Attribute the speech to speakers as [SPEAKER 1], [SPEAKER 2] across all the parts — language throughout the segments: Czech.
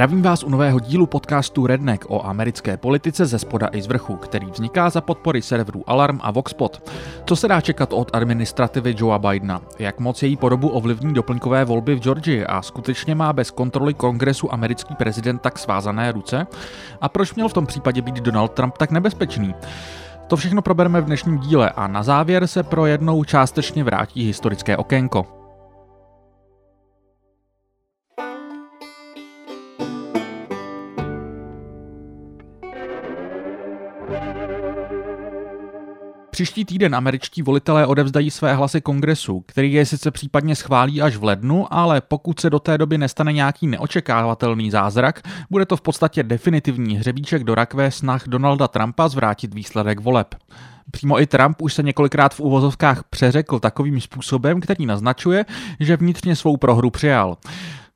[SPEAKER 1] Zdravím vás u nového dílu podcastu Redneck o americké politice ze spoda i z vrchu, který vzniká za podpory serverů Alarm a Voxpot. Co se dá čekat od administrativy Joea Bidena? Jak moc její podobu ovlivní doplňkové volby v Georgii a skutečně má bez kontroly kongresu americký prezident tak svázané ruce? A proč měl v tom případě být Donald Trump tak nebezpečný? To všechno probereme v dnešním díle a na závěr se pro jednou částečně vrátí historické okénko. Příští týden američtí volitelé odevzdají své hlasy kongresu, který je sice případně schválí až v lednu, ale pokud se do té doby nestane nějaký neočekávatelný zázrak, bude to v podstatě definitivní hřebíček do rakve snah Donalda Trumpa zvrátit výsledek voleb. Přímo i Trump už se několikrát v uvozovkách přeřekl takovým způsobem, který naznačuje, že vnitřně svou prohru přijal.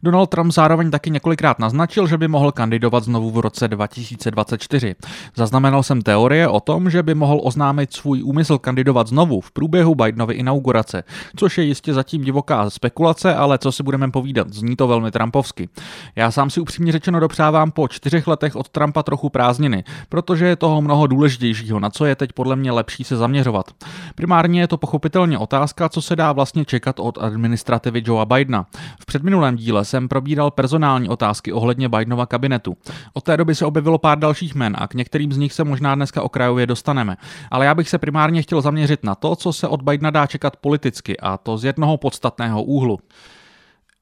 [SPEAKER 1] Donald Trump zároveň taky několikrát naznačil, že by mohl kandidovat znovu v roce 2024. Zaznamenal jsem teorie o tom, že by mohl oznámit svůj úmysl kandidovat znovu v průběhu Bidenovy inaugurace, což je jistě zatím divoká spekulace, ale co si budeme povídat, zní to velmi trumpovsky. Já sám si upřímně řečeno dopřávám po čtyřech letech od Trumpa trochu prázdniny, protože je toho mnoho důležitějšího, na co je teď podle mě lepší se zaměřovat. Primárně je to pochopitelně otázka, co se dá vlastně čekat od administrativy Joea Bidena. V předminulém díle jsem probíral personální otázky ohledně Bidenova kabinetu. Od té doby se objevilo pár dalších men a k některým z nich se možná dneska okrajově dostaneme. Ale já bych se primárně chtěl zaměřit na to, co se od Bidena dá čekat politicky, a to z jednoho podstatného úhlu.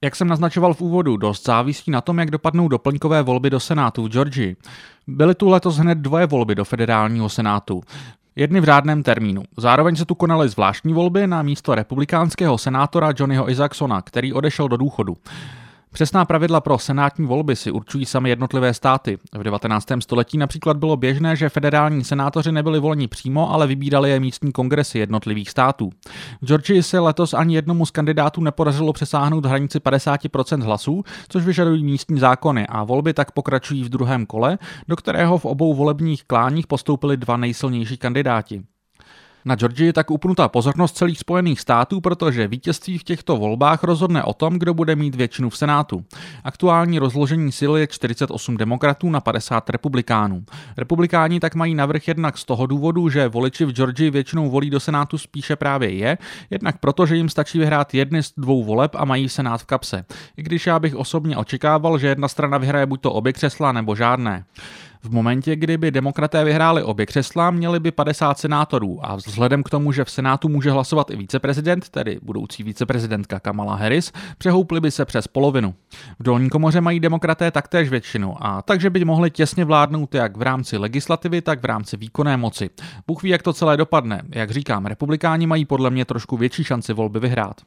[SPEAKER 1] Jak jsem naznačoval v úvodu, dost závisí na tom, jak dopadnou doplňkové volby do Senátu v Georgii. Byly tu letos hned dvoje volby do federálního senátu. Jedny v řádném termínu. Zároveň se tu konaly zvláštní volby na místo republikánského senátora Johnnyho Isaacsona, který odešel do důchodu. Přesná pravidla pro senátní volby si určují sami jednotlivé státy. V 19. století například bylo běžné, že federální senátoři nebyli voleni přímo, ale vybírali je místní kongresy jednotlivých států. V Georgii se letos ani jednomu z kandidátů nepodařilo přesáhnout hranici 50% hlasů, což vyžadují místní zákony a volby tak pokračují v druhém kole, do kterého v obou volebních kláních postoupili dva nejsilnější kandidáti. Na Georgii je tak upnutá pozornost celých Spojených států, protože vítězství v těchto volbách rozhodne o tom, kdo bude mít většinu v Senátu. Aktuální rozložení sil je 48 demokratů na 50 republikánů. Republikáni tak mají navrh jednak z toho důvodu, že voliči v Georgii většinou volí do Senátu spíše právě je, jednak proto, že jim stačí vyhrát jedny z dvou voleb a mají Senát v kapse. I když já bych osobně očekával, že jedna strana vyhraje buď to obě křesla nebo žádné. V momentě, kdyby demokraté vyhráli obě křesla, měli by 50 senátorů a vzhledem k tomu, že v Senátu může hlasovat i víceprezident, tedy budoucí víceprezidentka Kamala Harris, přehoupli by se přes polovinu. V dolní komoře mají demokraté taktéž většinu a takže by mohli těsně vládnout jak v rámci legislativy, tak v rámci výkonné moci. Bůh ví, jak to celé dopadne. Jak říkám, republikáni mají podle mě trošku větší šanci volby vyhrát.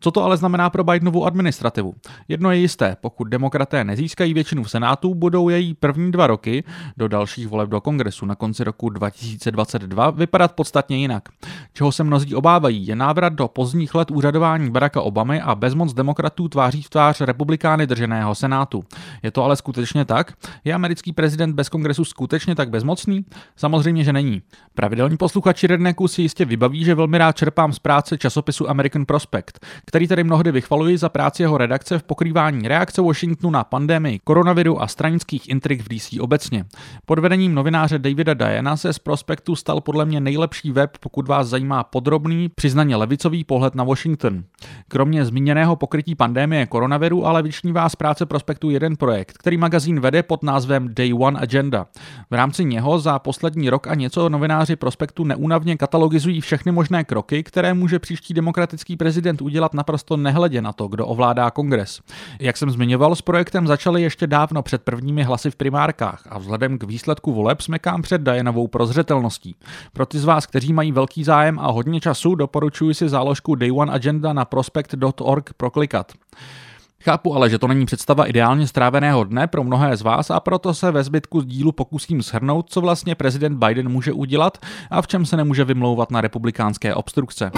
[SPEAKER 1] Co to ale znamená pro Bidenovu administrativu? Jedno je jisté, pokud demokraté nezískají většinu v Senátu, budou její první dva roky do dalších voleb do kongresu na konci roku 2022 vypadat podstatně jinak. Čeho se mnozí obávají, je návrat do pozdních let úřadování Baracka Obamy a bezmoc demokratů tváří v tvář republikány drženého Senátu. Je to ale skutečně tak? Je americký prezident bez kongresu skutečně tak bezmocný? Samozřejmě, že není. Pravidelní posluchači Redneku si jistě vybaví, že velmi rád čerpám z práce časopisu American Prospect, který tady mnohdy vychvaluji za práci jeho redakce v pokrývání reakce Washingtonu na pandemii koronaviru a stranických intrik v DC obecně. Pod vedením novináře Davida Diana se z Prospektu stal podle mě nejlepší web, pokud vás zajímá podrobný, přiznaně levicový pohled na Washington. Kromě zmíněného pokrytí pandémie koronaviru ale vyčnívá z práce Prospektu jeden projekt, který magazín vede pod názvem Day One Agenda. V rámci něho za poslední rok a něco novináři Prospektu neúnavně katalogizují všechny možné kroky, které může příští demokratický prezident udělat naprosto nehledě na to, kdo ovládá kongres. Jak jsem zmiňoval, s projektem začali ještě dávno před prvními hlasy v primárkách a vzhledem vzhledem k výsledku voleb smekám před Dajanovou prozřetelností. Pro ty z vás, kteří mají velký zájem a hodně času, doporučuji si záložku Day One Agenda na prospekt.org proklikat. Chápu ale, že to není představa ideálně stráveného dne pro mnohé z vás a proto se ve zbytku dílu pokusím shrnout, co vlastně prezident Biden může udělat a v čem se nemůže vymlouvat na republikánské obstrukce.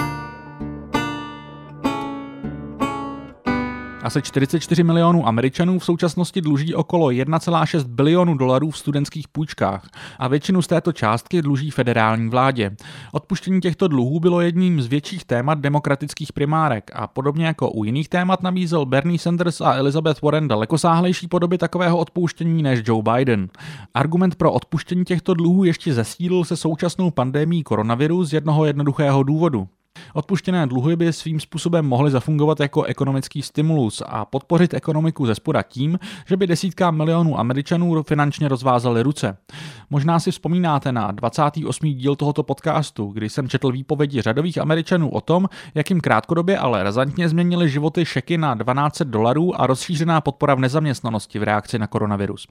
[SPEAKER 1] Asi 44 milionů Američanů v současnosti dluží okolo 1,6 bilionu dolarů v studentských půjčkách a většinu z této částky dluží federální vládě. Odpuštění těchto dluhů bylo jedním z větších témat demokratických primárek a podobně jako u jiných témat nabízel Bernie Sanders a Elizabeth Warren dalekosáhlejší podoby takového odpuštění než Joe Biden. Argument pro odpuštění těchto dluhů ještě zesílil se současnou pandemí koronaviru z jednoho jednoduchého důvodu. Odpuštěné dluhy by svým způsobem mohly zafungovat jako ekonomický stimulus a podpořit ekonomiku ze spoda tím, že by desítkám milionů Američanů finančně rozvázali ruce. Možná si vzpomínáte na 28. díl tohoto podcastu, kdy jsem četl výpovědi řadových Američanů o tom, jak jim krátkodobě, ale razantně změnili životy šeky na 12 dolarů a rozšířená podpora v nezaměstnanosti v reakci na koronavirus.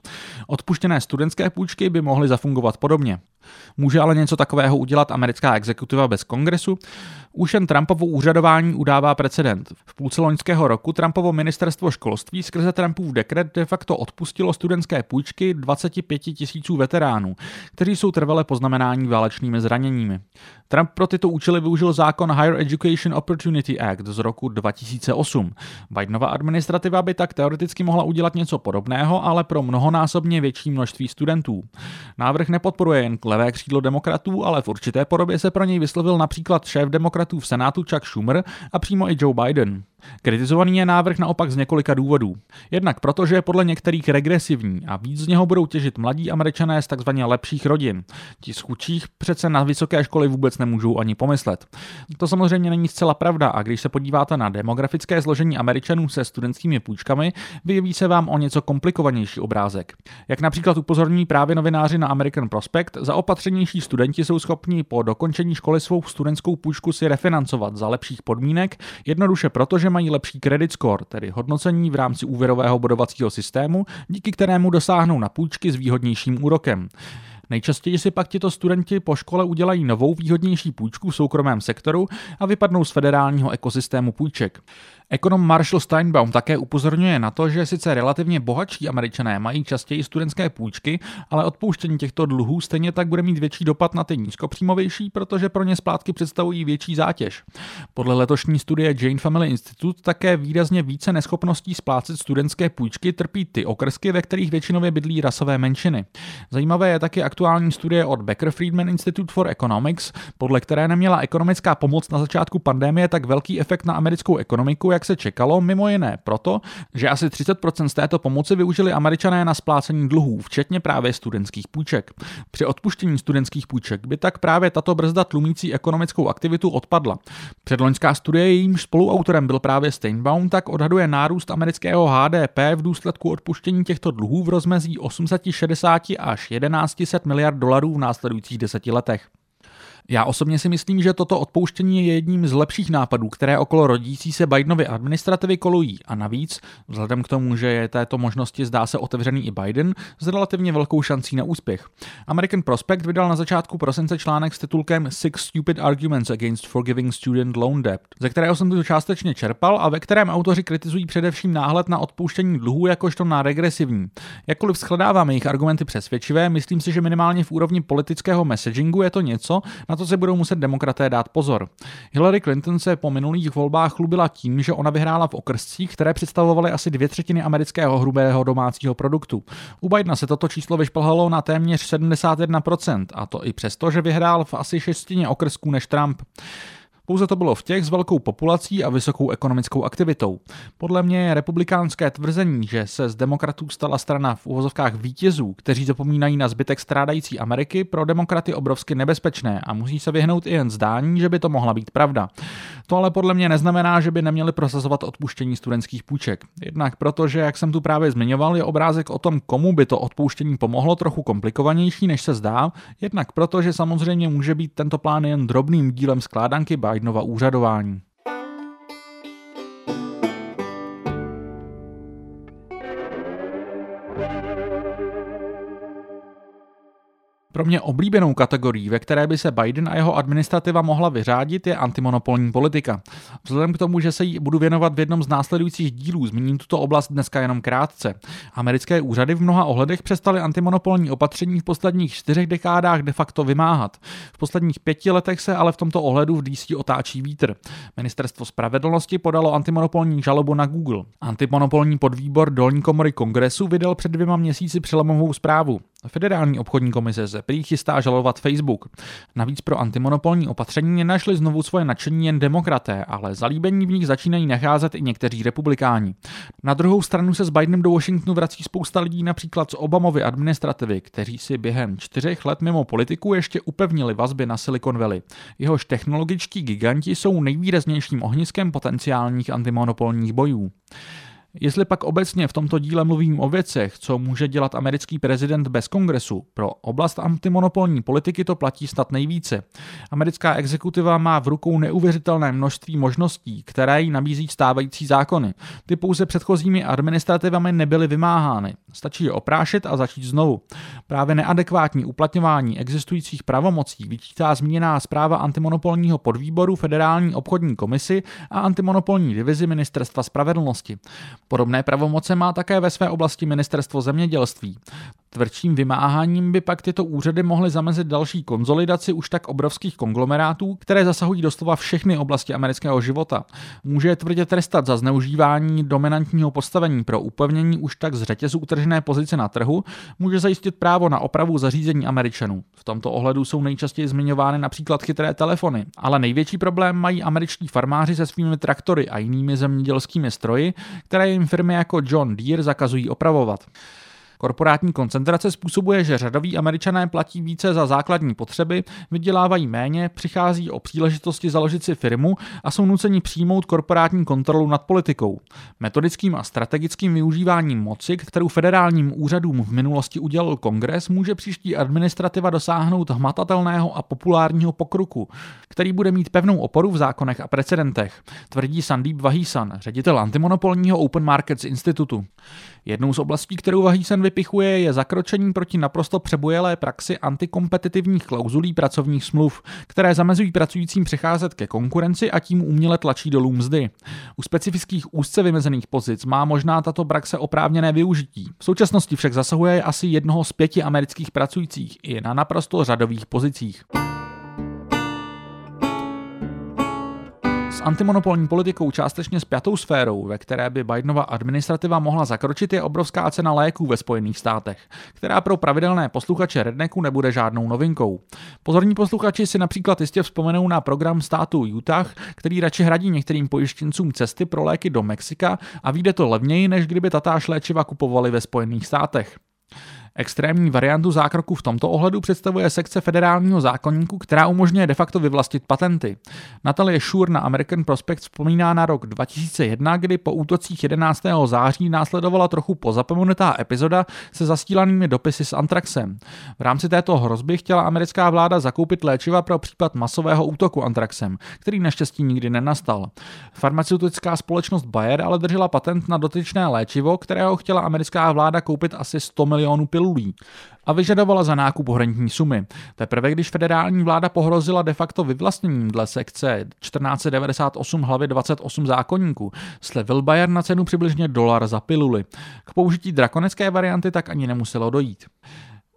[SPEAKER 1] Odpuštěné studentské půjčky by mohly zafungovat podobně. Může ale něco takového udělat americká exekutiva bez kongresu? Už jen Trumpovo úřadování udává precedent. V půlce loňského roku Trumpovo ministerstvo školství skrze Trumpův dekret de facto odpustilo studentské půjčky 25 tisíců veteránů, kteří jsou trvale poznamenáni válečnými zraněními. Trump pro tyto účely využil zákon Higher Education Opportunity Act z roku 2008. Bidenova administrativa by tak teoreticky mohla udělat něco podobného, ale pro mnohonásobně větší množství studentů. Návrh nepodporuje jen levé křídlo demokratů, ale v určité podobě se pro něj vyslovil například šéf demokratů v Senátu Chuck Schumer a přímo i Joe Biden. Kritizovaný je návrh naopak z několika důvodů. Jednak proto, že je podle některých regresivní a víc z něho budou těžit mladí američané z takzvaně lepších rodin. Ti z chudších přece na vysoké školy vůbec nemůžou ani pomyslet. To samozřejmě není zcela pravda a když se podíváte na demografické složení Američanů se studentskými půjčkami, vyjeví se vám o něco komplikovanější obrázek. Jak například upozorní právě novináři na American Prospect, zaopatřenější studenti jsou schopni po dokončení školy svou studentskou půjčku si refinancovat za lepších podmínek, jednoduše proto, že mají lepší credit score, tedy hodnocení v rámci úvěrového bodovacího systému, díky kterému dosáhnou na půjčky s výhodnějším úrokem. Nejčastěji si pak tito studenti po škole udělají novou výhodnější půjčku v soukromém sektoru a vypadnou z federálního ekosystému půjček. Ekonom Marshall Steinbaum také upozorňuje na to, že sice relativně bohatší američané mají častěji studentské půjčky, ale odpouštění těchto dluhů stejně tak bude mít větší dopad na ty nízkopříjmovější, protože pro ně splátky představují větší zátěž. Podle letošní studie Jane Family Institute také výrazně více neschopností splácet studentské půjčky trpí ty okrsky, ve kterých většinově bydlí rasové menšiny. Zajímavé je také aktuální studie od Becker Friedman Institute for Economics, podle které neměla ekonomická pomoc na začátku pandemie tak velký efekt na americkou ekonomiku, jak se čekalo, mimo jiné proto, že asi 30% z této pomoci využili američané na splácení dluhů, včetně právě studentských půjček. Při odpuštění studentských půjček by tak právě tato brzda tlumící ekonomickou aktivitu odpadla. Předloňská studie, jejímž spoluautorem byl právě Steinbaum, tak odhaduje nárůst amerického HDP v důsledku odpuštění těchto dluhů v rozmezí 860 až 1100 miliard dolarů v následujících deseti letech. Já osobně si myslím, že toto odpouštění je jedním z lepších nápadů, které okolo rodící se Bidenovy administrativy kolují. A navíc, vzhledem k tomu, že je této možnosti zdá se otevřený i Biden, s relativně velkou šancí na úspěch. American Prospect vydal na začátku prosince článek s titulkem Six Stupid Arguments Against Forgiving Student Loan Debt, ze kterého jsem to částečně čerpal a ve kterém autoři kritizují především náhled na odpouštění dluhů jakožto na regresivní. Jakkoliv shledáváme jejich argumenty přesvědčivé, myslím si, že minimálně v úrovni politického messagingu je to něco, na to se budou muset demokraté dát pozor. Hillary Clinton se po minulých volbách chlubila tím, že ona vyhrála v okrscích, které představovaly asi dvě třetiny amerického hrubého domácího produktu. U Bidena se toto číslo vyšplhalo na téměř 71%, a to i přesto, že vyhrál v asi šestině okrsků než Trump. Pouze to bylo v těch s velkou populací a vysokou ekonomickou aktivitou. Podle mě je republikánské tvrzení, že se z demokratů stala strana v uvozovkách vítězů, kteří zapomínají na zbytek strádající Ameriky, pro demokraty obrovsky nebezpečné a musí se vyhnout i jen zdání, že by to mohla být pravda. To ale podle mě neznamená, že by neměli prosazovat odpuštění studentských půjček. Jednak protože, jak jsem tu právě zmiňoval, je obrázek o tom, komu by to odpuštění pomohlo, trochu komplikovanější, než se zdá, jednak protože samozřejmě může být tento plán jen drobným dílem skládanky Bidenova úřadování. Pro mě oblíbenou kategorií, ve které by se Biden a jeho administrativa mohla vyřádit, je antimonopolní politika. Vzhledem k tomu, že se jí budu věnovat v jednom z následujících dílů, zmíním tuto oblast dneska jenom krátce. Americké úřady v mnoha ohledech přestaly antimonopolní opatření v posledních čtyřech dekádách de facto vymáhat. V posledních pěti letech se ale v tomto ohledu v DC otáčí vítr. Ministerstvo spravedlnosti podalo antimonopolní žalobu na Google. Antimonopolní podvýbor dolní komory kongresu vydal před dvěma měsíci přelomovou zprávu. Federální obchodní komise se prý chystá žalovat Facebook. Navíc pro antimonopolní opatření nenašli znovu svoje nadšení jen demokraté, ale zalíbení v nich začínají nacházet i někteří republikáni. Na druhou stranu se s Bidenem do Washingtonu vrací spousta lidí například z Obamovy administrativy, kteří si během čtyřech let mimo politiku ještě upevnili vazby na Silicon Valley. Jehož technologičtí giganti jsou nejvýraznějším ohniskem potenciálních antimonopolních bojů. Jestli pak obecně v tomto díle mluvím o věcech, co může dělat americký prezident bez kongresu, pro oblast antimonopolní politiky to platí snad nejvíce. Americká exekutiva má v rukou neuvěřitelné množství možností, které jí nabízí stávající zákony. Ty pouze předchozími administrativami nebyly vymáhány. Stačí je oprášit a začít znovu. Právě neadekvátní uplatňování existujících pravomocí vyčítá zmíněná zpráva antimonopolního podvýboru Federální obchodní komisi a antimonopolní divizi Ministerstva spravedlnosti. Podobné pravomoce má také ve své oblasti ministerstvo zemědělství. Tvrdším vymáháním by pak tyto úřady mohly zamezit další konzolidaci už tak obrovských konglomerátů, které zasahují doslova všechny oblasti amerického života. Může je tvrdě trestat za zneužívání dominantního postavení pro upevnění už tak z řetězu utržené pozice na trhu, může zajistit právo na opravu zařízení Američanů. V tomto ohledu jsou nejčastěji zmiňovány například chytré telefony, ale největší problém mají američtí farmáři se svými traktory a jinými zemědělskými stroji, které jim firmy jako John Deere zakazují opravovat. Korporátní koncentrace způsobuje, že řadoví američané platí více za základní potřeby, vydělávají méně, přichází o příležitosti založit si firmu a jsou nuceni přijmout korporátní kontrolu nad politikou. Metodickým a strategickým využíváním moci, kterou federálním úřadům v minulosti udělal kongres, může příští administrativa dosáhnout hmatatelného a populárního pokroku, který bude mít pevnou oporu v zákonech a precedentech, tvrdí Sandeep Vahisan, ředitel antimonopolního Open Markets Institutu. Jednou z oblastí, kterou Vahísen vypichuje, je zakročení proti naprosto přebujelé praxi antikompetitivních klauzulí pracovních smluv, které zamezují pracujícím přecházet ke konkurenci a tím uměle tlačí dolů mzdy. U specifických úzce vymezených pozic má možná tato praxe oprávněné využití. V současnosti však zasahuje asi jednoho z pěti amerických pracujících i na naprosto řadových pozicích. Antimonopolní politikou částečně spjatou sférou, ve které by Bidenova administrativa mohla zakročit, je obrovská cena léků ve Spojených státech, která pro pravidelné posluchače Redneku nebude žádnou novinkou. Pozorní posluchači si například jistě vzpomenou na program státu Utah, který radši hradí některým pojištěncům cesty pro léky do Mexika a vyjde to levněji, než kdyby tatáž léčiva kupovali ve Spojených státech. Extrémní variantu zákroku v tomto ohledu představuje sekce federálního zákonníku, která umožňuje de facto vyvlastit patenty. Natalie Schur na American Prospect vzpomíná na rok 2001, kdy po útocích 11. září následovala trochu pozapomenutá epizoda se zastílanými dopisy s antraxem. V rámci této hrozby chtěla americká vláda zakoupit léčiva pro případ masového útoku antraxem, který naštěstí nikdy nenastal. Farmaceutická společnost Bayer ale držela patent na dotyčné léčivo, kterého chtěla americká vláda koupit asi 100 milionů pil pilulí a vyžadovala za nákup horentní sumy. Teprve když federální vláda pohrozila de facto vyvlastněním dle sekce 1498 hlavy 28 zákonníků, slevil Bayer na cenu přibližně dolar za piluli. K použití drakonické varianty tak ani nemuselo dojít.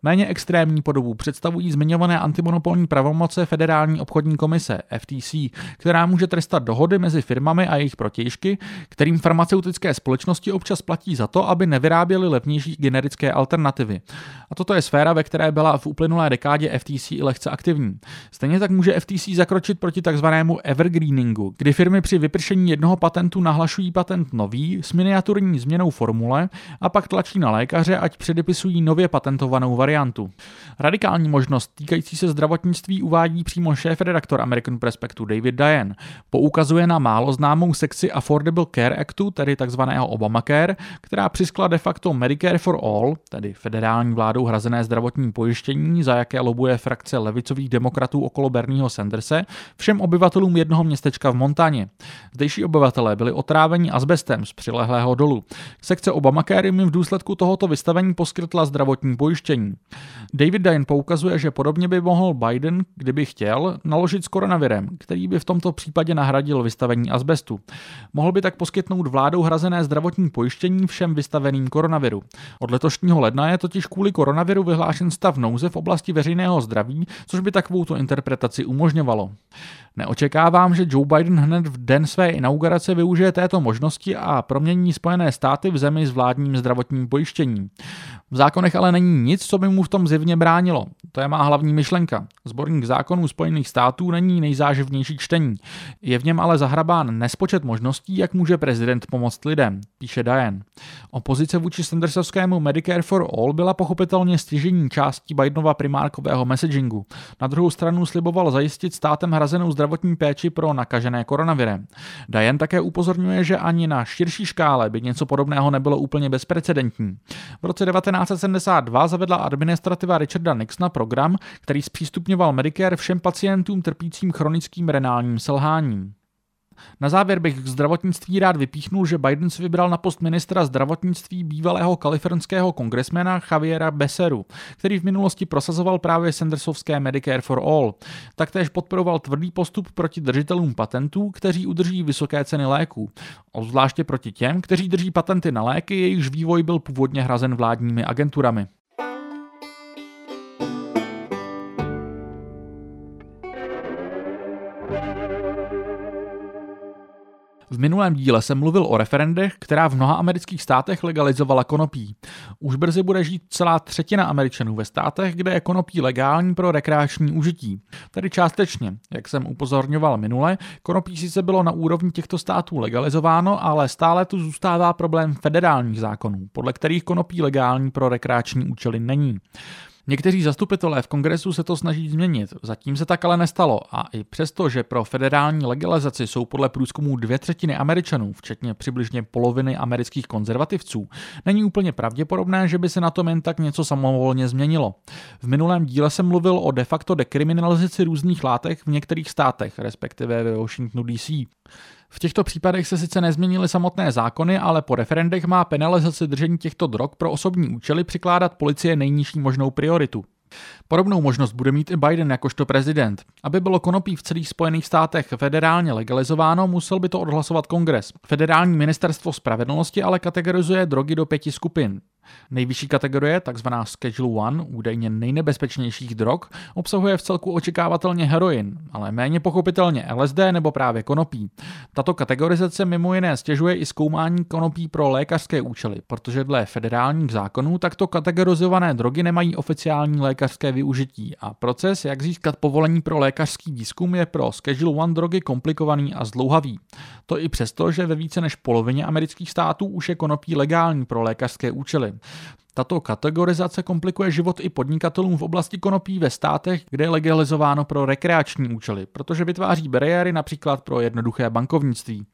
[SPEAKER 1] Méně extrémní podobu představují zmiňované antimonopolní pravomoce Federální obchodní komise FTC, která může trestat dohody mezi firmami a jejich protějšky, kterým farmaceutické společnosti občas platí za to, aby nevyráběly levnější generické alternativy. A toto je sféra, ve které byla v uplynulé dekádě FTC i lehce aktivní. Stejně tak může FTC zakročit proti takzvanému evergreeningu, kdy firmy při vypršení jednoho patentu nahlašují patent nový s miniaturní změnou formule a pak tlačí na lékaře, ať předepisují nově patentovanou variantu variantu. Radikální možnost týkající se zdravotnictví uvádí přímo šéf-redaktor American Prospectu David Diane. Poukazuje na málo známou sekci Affordable Care Actu, tedy tzv. Obamacare, která přiskla de facto Medicare for All, tedy federální vládou hrazené zdravotní pojištění, za jaké lobuje frakce levicových demokratů okolo Bernieho Sanderse, všem obyvatelům jednoho městečka v Montaně. Zdejší obyvatelé byli otráveni asbestem z přilehlého dolu. Sekce Obamacare jim v důsledku tohoto vystavení poskytla zdravotní pojištění. David Dine poukazuje, že podobně by mohl Biden, kdyby chtěl, naložit s koronavirem, který by v tomto případě nahradil vystavení asbestu. Mohl by tak poskytnout vládou hrazené zdravotní pojištění všem vystaveným koronaviru. Od letošního ledna je totiž kvůli koronaviru vyhlášen stav nouze v oblasti veřejného zdraví, což by takovouto interpretaci umožňovalo. Neočekávám, že Joe Biden hned v den své inaugurace využije této možnosti a promění Spojené státy v zemi s vládním zdravotním pojištěním. V zákonech ale není nic, co by mu v tom zjevně bránilo. To je má hlavní myšlenka. Zborník zákonů Spojených států není nejzáživnější čtení. Je v něm ale zahrabán nespočet možností, jak může prezident pomoct lidem, píše Diane. Opozice vůči Sandersovskému Medicare for All byla pochopitelně stěžení částí Bidenova primárkového messagingu. Na druhou stranu sliboval zajistit státem hrazenou zdravotní péči pro nakažené koronavirem. Diane také upozorňuje, že ani na širší škále by něco podobného nebylo úplně bezprecedentní. V roce 1972 zavedla administrativa Richarda Nixona program, který zpřístupňoval Medicare všem pacientům trpícím chronickým renálním selháním. Na závěr bych k zdravotnictví rád vypíchnul, že Biden si vybral na post ministra zdravotnictví bývalého kalifornského kongresmena Javiera Beseru, který v minulosti prosazoval právě Sandersovské Medicare for All. Taktéž podporoval tvrdý postup proti držitelům patentů, kteří udrží vysoké ceny léků. Obzvláště proti těm, kteří drží patenty na léky, jejichž vývoj byl původně hrazen vládními agenturami. V minulém díle jsem mluvil o referendech, která v mnoha amerických státech legalizovala konopí. Už brzy bude žít celá třetina Američanů ve státech, kde je konopí legální pro rekreační užití. Tedy částečně, jak jsem upozorňoval minule, konopí sice bylo na úrovni těchto států legalizováno, ale stále tu zůstává problém federálních zákonů, podle kterých konopí legální pro rekreační účely není. Někteří zastupitelé v kongresu se to snaží změnit, zatím se tak ale nestalo a i přesto, že pro federální legalizaci jsou podle průzkumů dvě třetiny Američanů, včetně přibližně poloviny amerických konzervativců, není úplně pravděpodobné, že by se na tom jen tak něco samovolně změnilo. V minulém díle jsem mluvil o de facto dekriminalizaci různých látek v některých státech, respektive ve Washingtonu DC. V těchto případech se sice nezměnily samotné zákony, ale po referendech má penalizace držení těchto drog pro osobní účely přikládat policie nejnižší možnou prioritu. Podobnou možnost bude mít i Biden jakožto prezident. Aby bylo konopí v celých Spojených státech federálně legalizováno, musel by to odhlasovat kongres. Federální ministerstvo spravedlnosti ale kategorizuje drogy do pěti skupin. Nejvyšší kategorie, takzvaná Schedule 1, údajně nejnebezpečnějších drog, obsahuje v celku očekávatelně heroin, ale méně pochopitelně LSD nebo právě konopí. Tato kategorizace mimo jiné stěžuje i zkoumání konopí pro lékařské účely, protože dle federálních zákonů takto kategorizované drogy nemají oficiální lékařské využití a proces, jak získat povolení pro lékařský výzkum, je pro Schedule 1 drogy komplikovaný a zdlouhavý. To i přesto, že ve více než polovině amerických států už je konopí legální pro lékařské účely. Tato kategorizace komplikuje život i podnikatelům v oblasti konopí ve státech, kde je legalizováno pro rekreační účely, protože vytváří bariéry například pro jednoduché bankovnictví.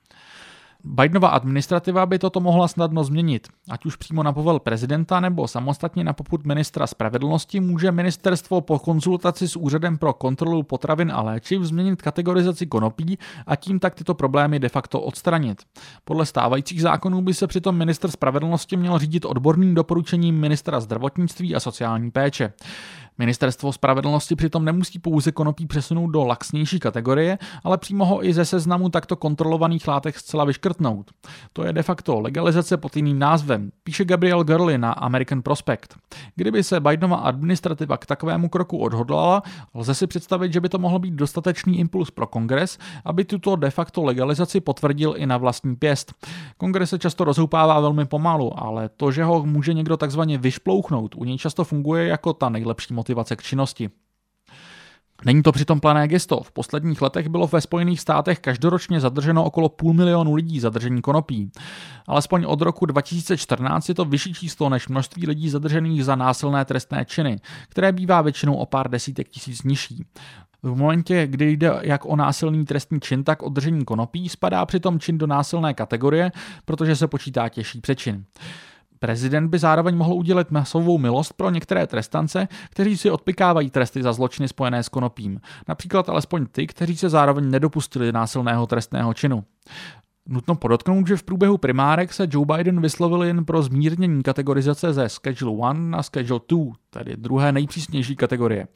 [SPEAKER 1] Bidenova administrativa by toto mohla snadno změnit. Ať už přímo na povel prezidenta nebo samostatně na poput ministra spravedlnosti může ministerstvo po konzultaci s Úřadem pro kontrolu potravin a léčiv změnit kategorizaci konopí a tím tak tyto problémy de facto odstranit. Podle stávajících zákonů by se přitom minister spravedlnosti měl řídit odborným doporučením ministra zdravotnictví a sociální péče. Ministerstvo spravedlnosti přitom nemusí pouze konopí přesunout do laxnější kategorie, ale přímo ho i ze seznamu takto kontrolovaných látek zcela vyškrtnout. To je de facto legalizace pod jiným názvem, píše Gabriel Gurley na American Prospect. Kdyby se Bidenova administrativa k takovému kroku odhodlala, lze si představit, že by to mohl být dostatečný impuls pro kongres, aby tuto de facto legalizaci potvrdil i na vlastní pěst. Kongres se často rozhoupává velmi pomalu, ale to, že ho může někdo takzvaně vyšplouchnout, u něj často funguje jako ta nejlepší motivace k činnosti. Není to přitom plané gesto. V posledních letech bylo ve Spojených státech každoročně zadrženo okolo půl milionu lidí zadržení konopí. Alespoň od roku 2014 je to vyšší číslo než množství lidí zadržených za násilné trestné činy, které bývá většinou o pár desítek tisíc nižší. V momentě, kdy jde jak o násilný trestný čin, tak o držení konopí, spadá přitom čin do násilné kategorie, protože se počítá těžší přečin. Prezident by zároveň mohl udělit masovou milost pro některé trestance, kteří si odpikávají tresty za zločiny spojené s konopím, například alespoň ty, kteří se zároveň nedopustili násilného trestného činu. Nutno podotknout, že v průběhu primárek se Joe Biden vyslovil jen pro zmírnění kategorizace ze Schedule 1 na Schedule 2, tedy druhé nejpřísnější kategorie.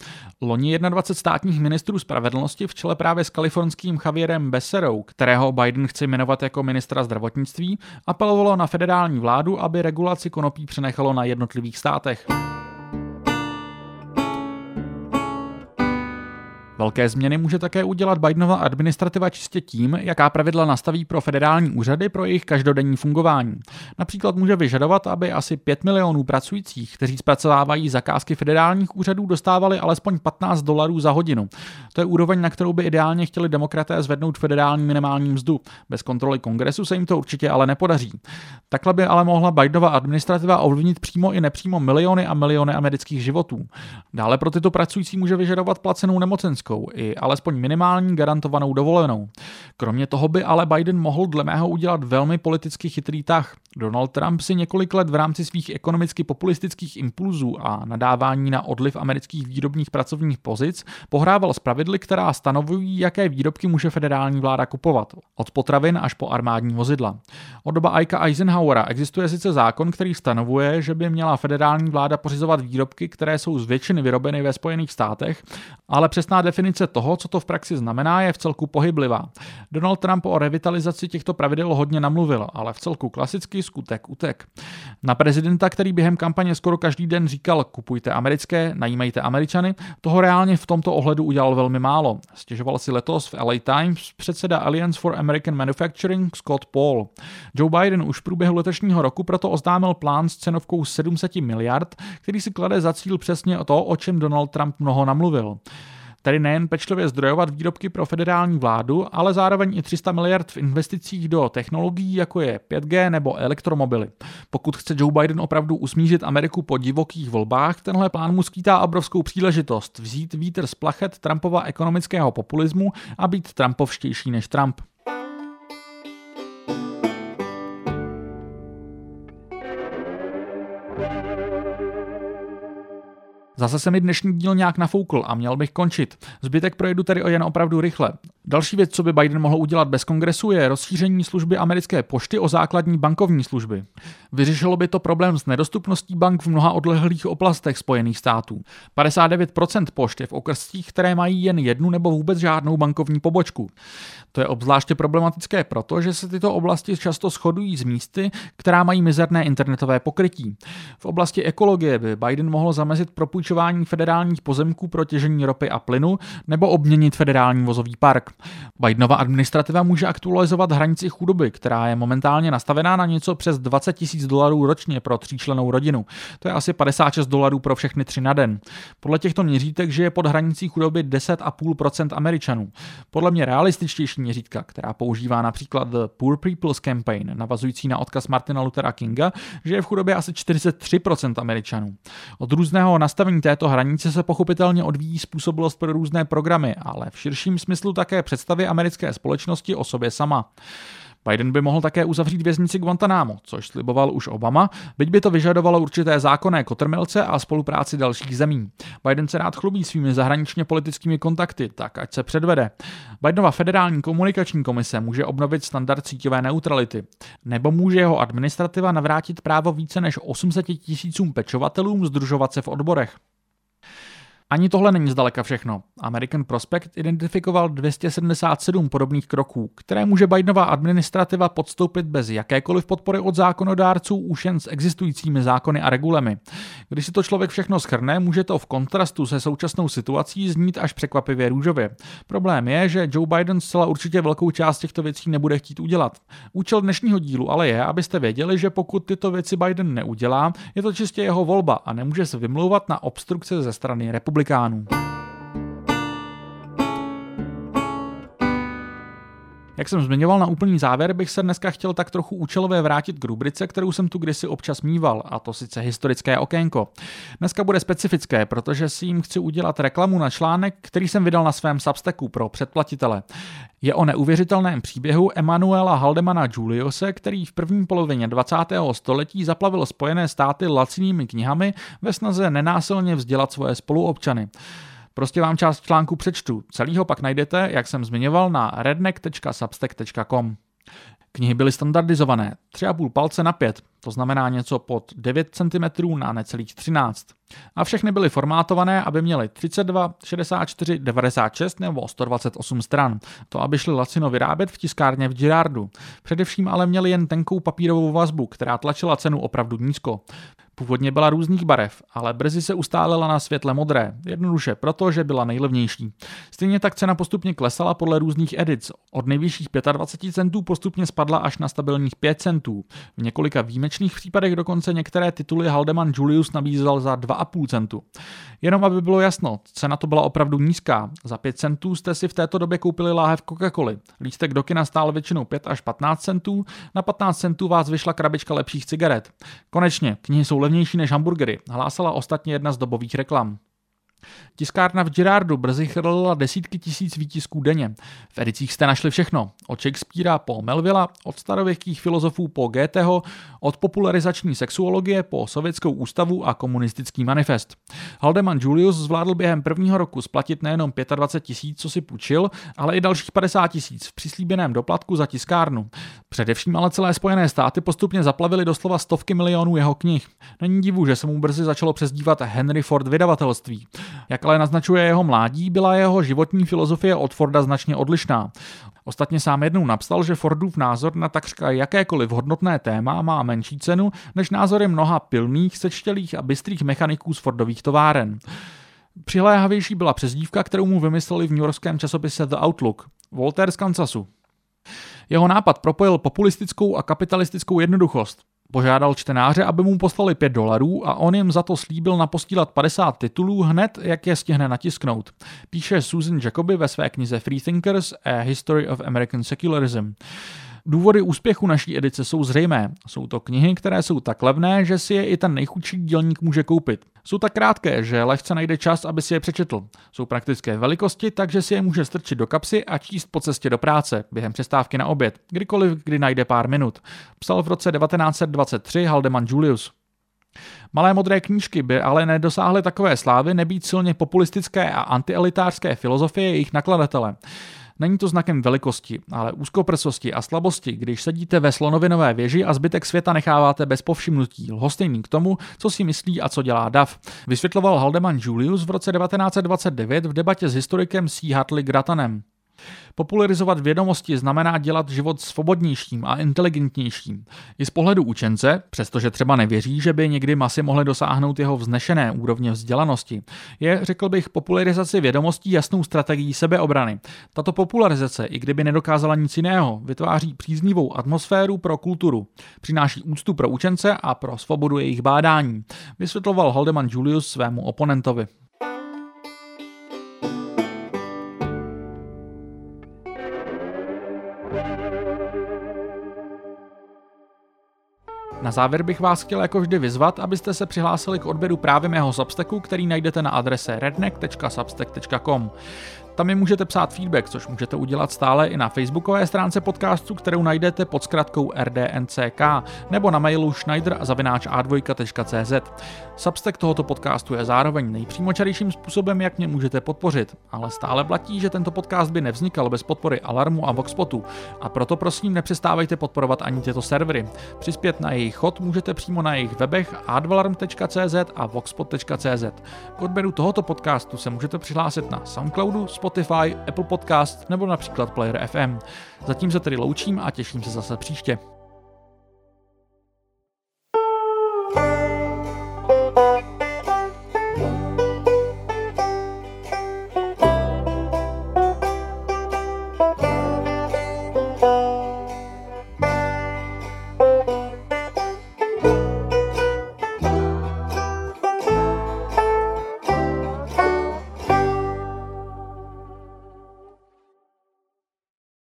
[SPEAKER 1] Loni 21 státních ministrů spravedlnosti v čele právě s kalifornským Javierem Besserou, kterého Biden chce jmenovat jako ministra zdravotnictví, apelovalo na federální vládu, aby regulaci konopí přenechalo na jednotlivých státech. Velké změny může také udělat Bidenova administrativa čistě tím, jaká pravidla nastaví pro federální úřady pro jejich každodenní fungování. Například může vyžadovat, aby asi 5 milionů pracujících, kteří zpracovávají zakázky federálních úřadů, dostávali alespoň 15 dolarů za hodinu. To je úroveň, na kterou by ideálně chtěli demokraté zvednout federální minimální mzdu. Bez kontroly kongresu se jim to určitě ale nepodaří. Takhle by ale mohla Bidenova administrativa ovlivnit přímo i nepřímo miliony a miliony amerických životů. Dále pro tyto pracující může vyžadovat placenou nemocenskou rodičovskou i alespoň minimální garantovanou dovolenou. Kromě toho by ale Biden mohl dle mého udělat velmi politicky chytrý tah. Donald Trump si několik let v rámci svých ekonomicky populistických impulzů a nadávání na odliv amerických výrobních pracovních pozic pohrával s pravidly, která stanovují, jaké výrobky může federální vláda kupovat, od potravin až po armádní vozidla. Od doba Ika Eisenhowera existuje sice zákon, který stanovuje, že by měla federální vláda pořizovat výrobky, které jsou z většiny vyrobeny ve Spojených státech, ale přesná definice toho, co to v praxi znamená, je v celku pohyblivá. Donald Trump o revitalizaci těchto pravidel hodně namluvil, ale v celku klasicky skutek utek. Na prezidenta, který během kampaně skoro každý den říkal kupujte americké, najímejte američany, toho reálně v tomto ohledu udělal velmi málo. Stěžoval si letos v LA Times předseda Alliance for American Manufacturing Scott Paul. Joe Biden už v průběhu letošního roku proto oznámil plán s cenovkou 700 miliard, který si klade za cíl přesně to, o čem Donald Trump mnoho namluvil tedy nejen pečlivě zdrojovat výrobky pro federální vládu, ale zároveň i 300 miliard v investicích do technologií, jako je 5G nebo elektromobily. Pokud chce Joe Biden opravdu usmířit Ameriku po divokých volbách, tenhle plán mu skýtá obrovskou příležitost vzít vítr z plachet Trumpova ekonomického populismu a být Trumpovštější než Trump. Zase se mi dnešní díl nějak nafoukl a měl bych končit. Zbytek projedu tedy o jen opravdu rychle. Další věc, co by Biden mohl udělat bez kongresu, je rozšíření služby americké pošty o základní bankovní služby. Vyřešilo by to problém s nedostupností bank v mnoha odlehlých oblastech Spojených států. 59% pošt je v okrscích, které mají jen jednu nebo vůbec žádnou bankovní pobočku. To je obzvláště problematické proto, že se tyto oblasti často shodují s místy, která mají mizerné internetové pokrytí. V oblasti ekologie by Biden mohl zamezit propůjčování federálních pozemků pro těžení ropy a plynu nebo obměnit federální vozový park. Bidenova administrativa může aktualizovat hranici chudoby, která je momentálně nastavená na něco přes 20 tisíc dolarů ročně pro tříčlenou rodinu. To je asi 56 dolarů pro všechny tři na den. Podle těchto měřítek žije pod hranicí chudoby 10,5% Američanů. Podle mě realističtější měřítka, která používá například The Poor People's Campaign, navazující na odkaz Martina Luthera Kinga, že je v chudobě asi 43% Američanů. Od různého nastavení této hranice se pochopitelně odvíjí způsobilost pro různé programy, ale v širším smyslu také představy americké společnosti o sobě sama. Biden by mohl také uzavřít věznici Guantanamo, což sliboval už Obama, byť by to vyžadovalo určité zákonné kotrmelce a spolupráci dalších zemí. Biden se rád chlubí svými zahraničně politickými kontakty, tak ať se předvede. Bidenova federální komunikační komise může obnovit standard síťové neutrality, nebo může jeho administrativa navrátit právo více než 800 tisícům pečovatelům združovat se v odborech. Ani tohle není zdaleka všechno. American Prospect identifikoval 277 podobných kroků, které může Bidenova administrativa podstoupit bez jakékoliv podpory od zákonodárců už jen s existujícími zákony a regulemi. Když si to člověk všechno schrne, může to v kontrastu se současnou situací znít až překvapivě růžově. Problém je, že Joe Biden zcela určitě velkou část těchto věcí nebude chtít udělat. Účel dnešního dílu ale je, abyste věděli, že pokud tyto věci Biden neudělá, je to čistě jeho volba a nemůže se vymlouvat na obstrukce ze strany republikánů republikánů. Jak jsem zmiňoval na úplný závěr, bych se dneska chtěl tak trochu účelově vrátit k rubrice, kterou jsem tu kdysi občas mýval, a to sice historické okénko. Dneska bude specifické, protože si jim chci udělat reklamu na článek, který jsem vydal na svém Substacku pro předplatitele. Je o neuvěřitelném příběhu Emanuela Haldemana Juliuse, který v první polovině 20. století zaplavil Spojené státy lacinými knihami ve snaze nenásilně vzdělat svoje spoluobčany. Prostě vám část článku přečtu. Celý ho pak najdete, jak jsem zmiňoval, na redneck.substack.com. Knihy byly standardizované, 3,5 palce na 5, to znamená něco pod 9 cm na necelých 13. A všechny byly formátované, aby měly 32, 64, 96 nebo 128 stran. To, aby šly lacino vyrábět v tiskárně v Girardu. Především ale měly jen tenkou papírovou vazbu, která tlačila cenu opravdu nízko. Původně byla různých barev, ale brzy se ustálela na světle modré, jednoduše proto, že byla nejlevnější. Stejně tak cena postupně klesala podle různých edic. Od nejvyšších 25 centů postupně spadla až na stabilních 5 centů. V několika výjimečných případech dokonce některé tituly Haldeman Julius nabízel za 2,5 centu. Jenom aby bylo jasno, cena to byla opravdu nízká. Za 5 centů jste si v této době koupili láhev Coca-Coly. Lístek do kina stál většinou 5 až 15 centů, na 15 centů vás vyšla krabička lepších cigaret. Konečně, knihy jsou levnější než hamburgery, hlásala ostatně jedna z dobových reklam. Tiskárna v Girardu brzy chrlila desítky tisíc výtisků denně. V edicích jste našli všechno. Od Shakespearea po Melvilla, od starověkých filozofů po Goetheho, od popularizační sexuologie po sovětskou ústavu a komunistický manifest. Haldeman Julius zvládl během prvního roku splatit nejenom 25 tisíc, co si půjčil, ale i dalších 50 tisíc v přislíbeném doplatku za tiskárnu. Především ale celé Spojené státy postupně zaplavili doslova stovky milionů jeho knih. Není divu, že se mu brzy začalo přezdívat Henry Ford vydavatelství. Jak ale naznačuje jeho mládí, byla jeho životní filozofie od Forda značně odlišná. Ostatně sám jednou napsal, že Fordův názor na takřka jakékoliv hodnotné téma má menší cenu než názory mnoha pilných, sečtělých a bystrých mechaniků z Fordových továren. Přiléhavější byla přezdívka, kterou mu vymysleli v newyorském časopise The Outlook. Voltaire z Kansasu. Jeho nápad propojil populistickou a kapitalistickou jednoduchost. Požádal čtenáře, aby mu poslali 5 dolarů a on jim za to slíbil napostílat 50 titulů hned, jak je stihne natisknout. Píše Susan Jacoby ve své knize Freethinkers A History of American Secularism. Důvody úspěchu naší edice jsou zřejmé. Jsou to knihy, které jsou tak levné, že si je i ten nejchudší dělník může koupit. Jsou tak krátké, že lehce najde čas, aby si je přečetl. Jsou praktické velikosti, takže si je může strčit do kapsy a číst po cestě do práce, během přestávky na oběd, kdykoliv, kdy najde pár minut. Psal v roce 1923 Haldeman Julius. Malé modré knížky by ale nedosáhly takové slávy nebýt silně populistické a antielitářské filozofie jejich nakladatele. Není to znakem velikosti, ale úzkoprsosti a slabosti, když sedíte ve slonovinové věži a zbytek světa necháváte bez povšimnutí, lhostejný k tomu, co si myslí a co dělá DAF. Vysvětloval Haldeman Julius v roce 1929 v debatě s historikem C. Hartley Gratanem. Popularizovat vědomosti znamená dělat život svobodnějším a inteligentnějším. I z pohledu učence, přestože třeba nevěří, že by někdy masy mohly dosáhnout jeho vznešené úrovně vzdělanosti, je, řekl bych, popularizace vědomostí jasnou strategií sebeobrany. Tato popularizace, i kdyby nedokázala nic jiného, vytváří příznivou atmosféru pro kulturu, přináší úctu pro učence a pro svobodu jejich bádání, vysvětloval Haldeman Julius svému oponentovi. Na závěr bych vás chtěl jako vždy vyzvat, abyste se přihlásili k odběru právě mého Substacku, který najdete na adrese redneck.substack.com. Tam mi můžete psát feedback, což můžete udělat stále i na facebookové stránce podcastu, kterou najdete pod zkratkou RDNCK, nebo na mailu schneider.a2.cz. Substack tohoto podcastu je zároveň nejpřímočarějším způsobem, jak mě můžete podpořit, ale stále platí, že tento podcast by nevznikal bez podpory Alarmu a Voxpotu, a proto prosím nepřestávejte podporovat ani tyto servery. Přispět na jejich chod můžete přímo na jejich webech advalarm.cz a voxpot.cz. K odběru tohoto podcastu se můžete přihlásit na Soundcloudu, Spotify, Apple Podcast nebo například Player FM. Zatím se tedy loučím a těším se zase příště.